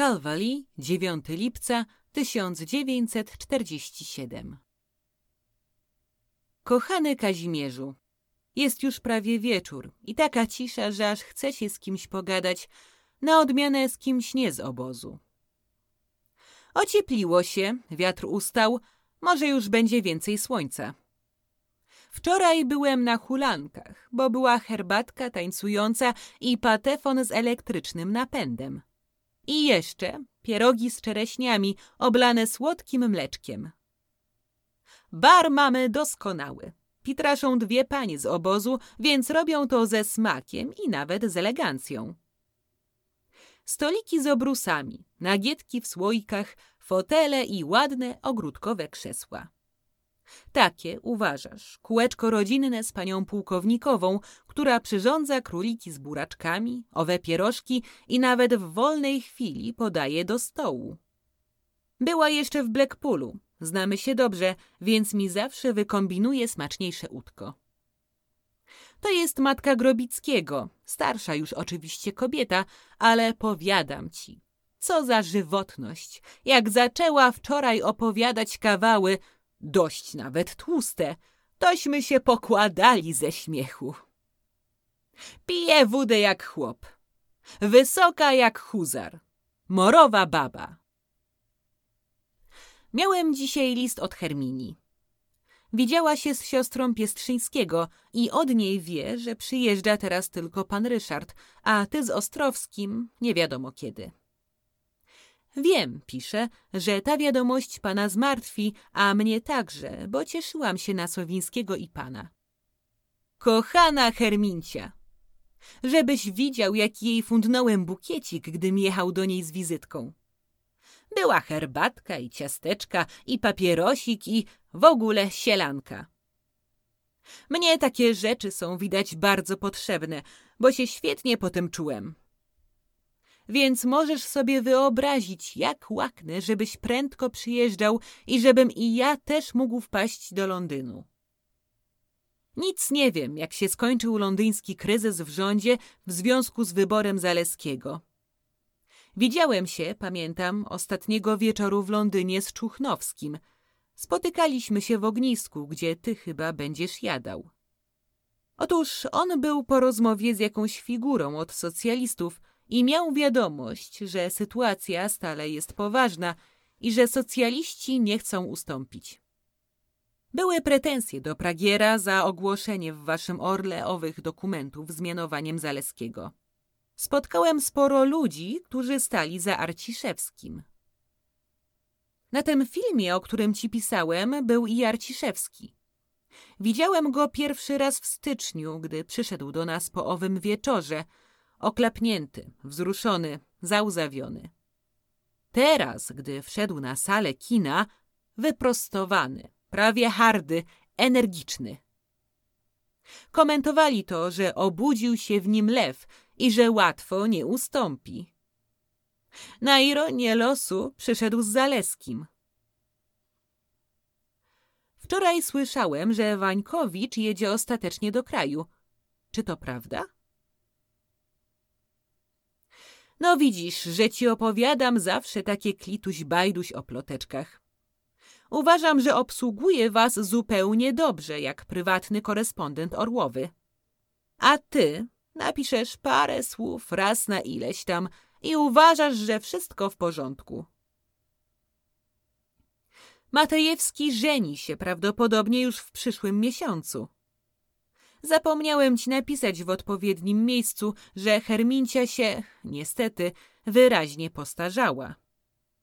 Calvary, 9 lipca 1947 Kochany Kazimierzu, jest już prawie wieczór i taka cisza, że aż chce się z kimś pogadać, na odmianę z kimś nie z obozu. Ociepliło się, wiatr ustał, może już będzie więcej słońca. Wczoraj byłem na hulankach, bo była herbatka tańcująca i patefon z elektrycznym napędem. I jeszcze pierogi z czereśniami oblane słodkim mleczkiem. Bar mamy doskonały. Pitraszą dwie panie z obozu, więc robią to ze smakiem i nawet z elegancją. Stoliki z obrusami, nagietki w słoikach, fotele i ładne ogródkowe krzesła. Takie, uważasz, kółeczko rodzinne z panią pułkownikową, która przyrządza króliki z buraczkami, owe pierożki i nawet w wolnej chwili podaje do stołu. Była jeszcze w Blackpoolu, znamy się dobrze, więc mi zawsze wykombinuje smaczniejsze utko. To jest matka Grobickiego, starsza już oczywiście kobieta, ale powiadam ci, co za żywotność. Jak zaczęła wczoraj opowiadać kawały, dość nawet tłuste, tośmy się pokładali ze śmiechu. Pije wódę jak chłop, wysoka jak huzar, morowa baba. Miałem dzisiaj list od Herminii. Widziała się z siostrą Piestrzyńskiego i od niej wie, że przyjeżdża teraz tylko pan Ryszard, a ty z Ostrowskim nie wiadomo kiedy. Wiem, pisze, że ta wiadomość pana zmartwi, a mnie także, bo cieszyłam się na Sowińskiego i pana. Kochana Hermincia! Żebyś widział, jaki jej fundnąłem bukiecik, gdym jechał do niej z wizytką. Była herbatka i ciasteczka i papierosik i w ogóle sielanka. Mnie takie rzeczy są widać bardzo potrzebne, bo się świetnie potem czułem. Więc możesz sobie wyobrazić, jak łaknę, żebyś prędko przyjeżdżał i żebym i ja też mógł wpaść do Londynu. Nic nie wiem, jak się skończył londyński kryzys w rządzie w związku z wyborem Zaleskiego. Widziałem się, pamiętam, ostatniego wieczoru w Londynie z Czuchnowskim. Spotykaliśmy się w ognisku, gdzie ty chyba będziesz jadał. Otóż on był po rozmowie z jakąś figurą od socjalistów i miał wiadomość, że sytuacja stale jest poważna i że socjaliści nie chcą ustąpić. Były pretensje do Pragiera za ogłoszenie w waszym Orle owych dokumentów z mianowaniem Zaleskiego. Spotkałem sporo ludzi, którzy stali za Arciszewskim. Na tym filmie, o którym ci pisałem, był i Arciszewski. Widziałem go pierwszy raz w styczniu, gdy przyszedł do nas po owym wieczorze, oklapnięty, wzruszony, załzawiony. Teraz, gdy wszedł na salę kina, wyprostowany, prawie hardy, energiczny. Komentowali to, że obudził się w nim lew i że łatwo nie ustąpi. Na ironię losu przyszedł z Zaleskim. Wczoraj słyszałem, że Wańkowicz jedzie ostatecznie do kraju. Czy to prawda? No widzisz, że ci opowiadam zawsze takie klituś-bajduś o ploteczkach. Uważam, że obsługuje was zupełnie dobrze, jak prywatny korespondent Orłowy. A ty, Napiszesz parę słów raz na ileś tam i uważasz, że wszystko w porządku. Matejewski żeni się prawdopodobnie już w przyszłym miesiącu. Zapomniałem ci napisać w odpowiednim miejscu, że Hermincia się, niestety, wyraźnie postarzała.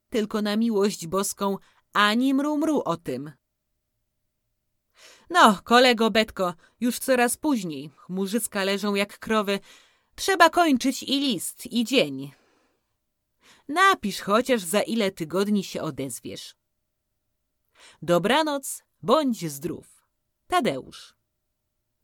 Tylko na miłość boską ani mrumru o tym. No, kolego Betko, już coraz później. Chmurzyska leżą jak krowy. Trzeba kończyć i list, i dzień. Napisz chociaż za ile tygodni się odezwiesz. Dobranoc, bądź zdrów. Tadeusz.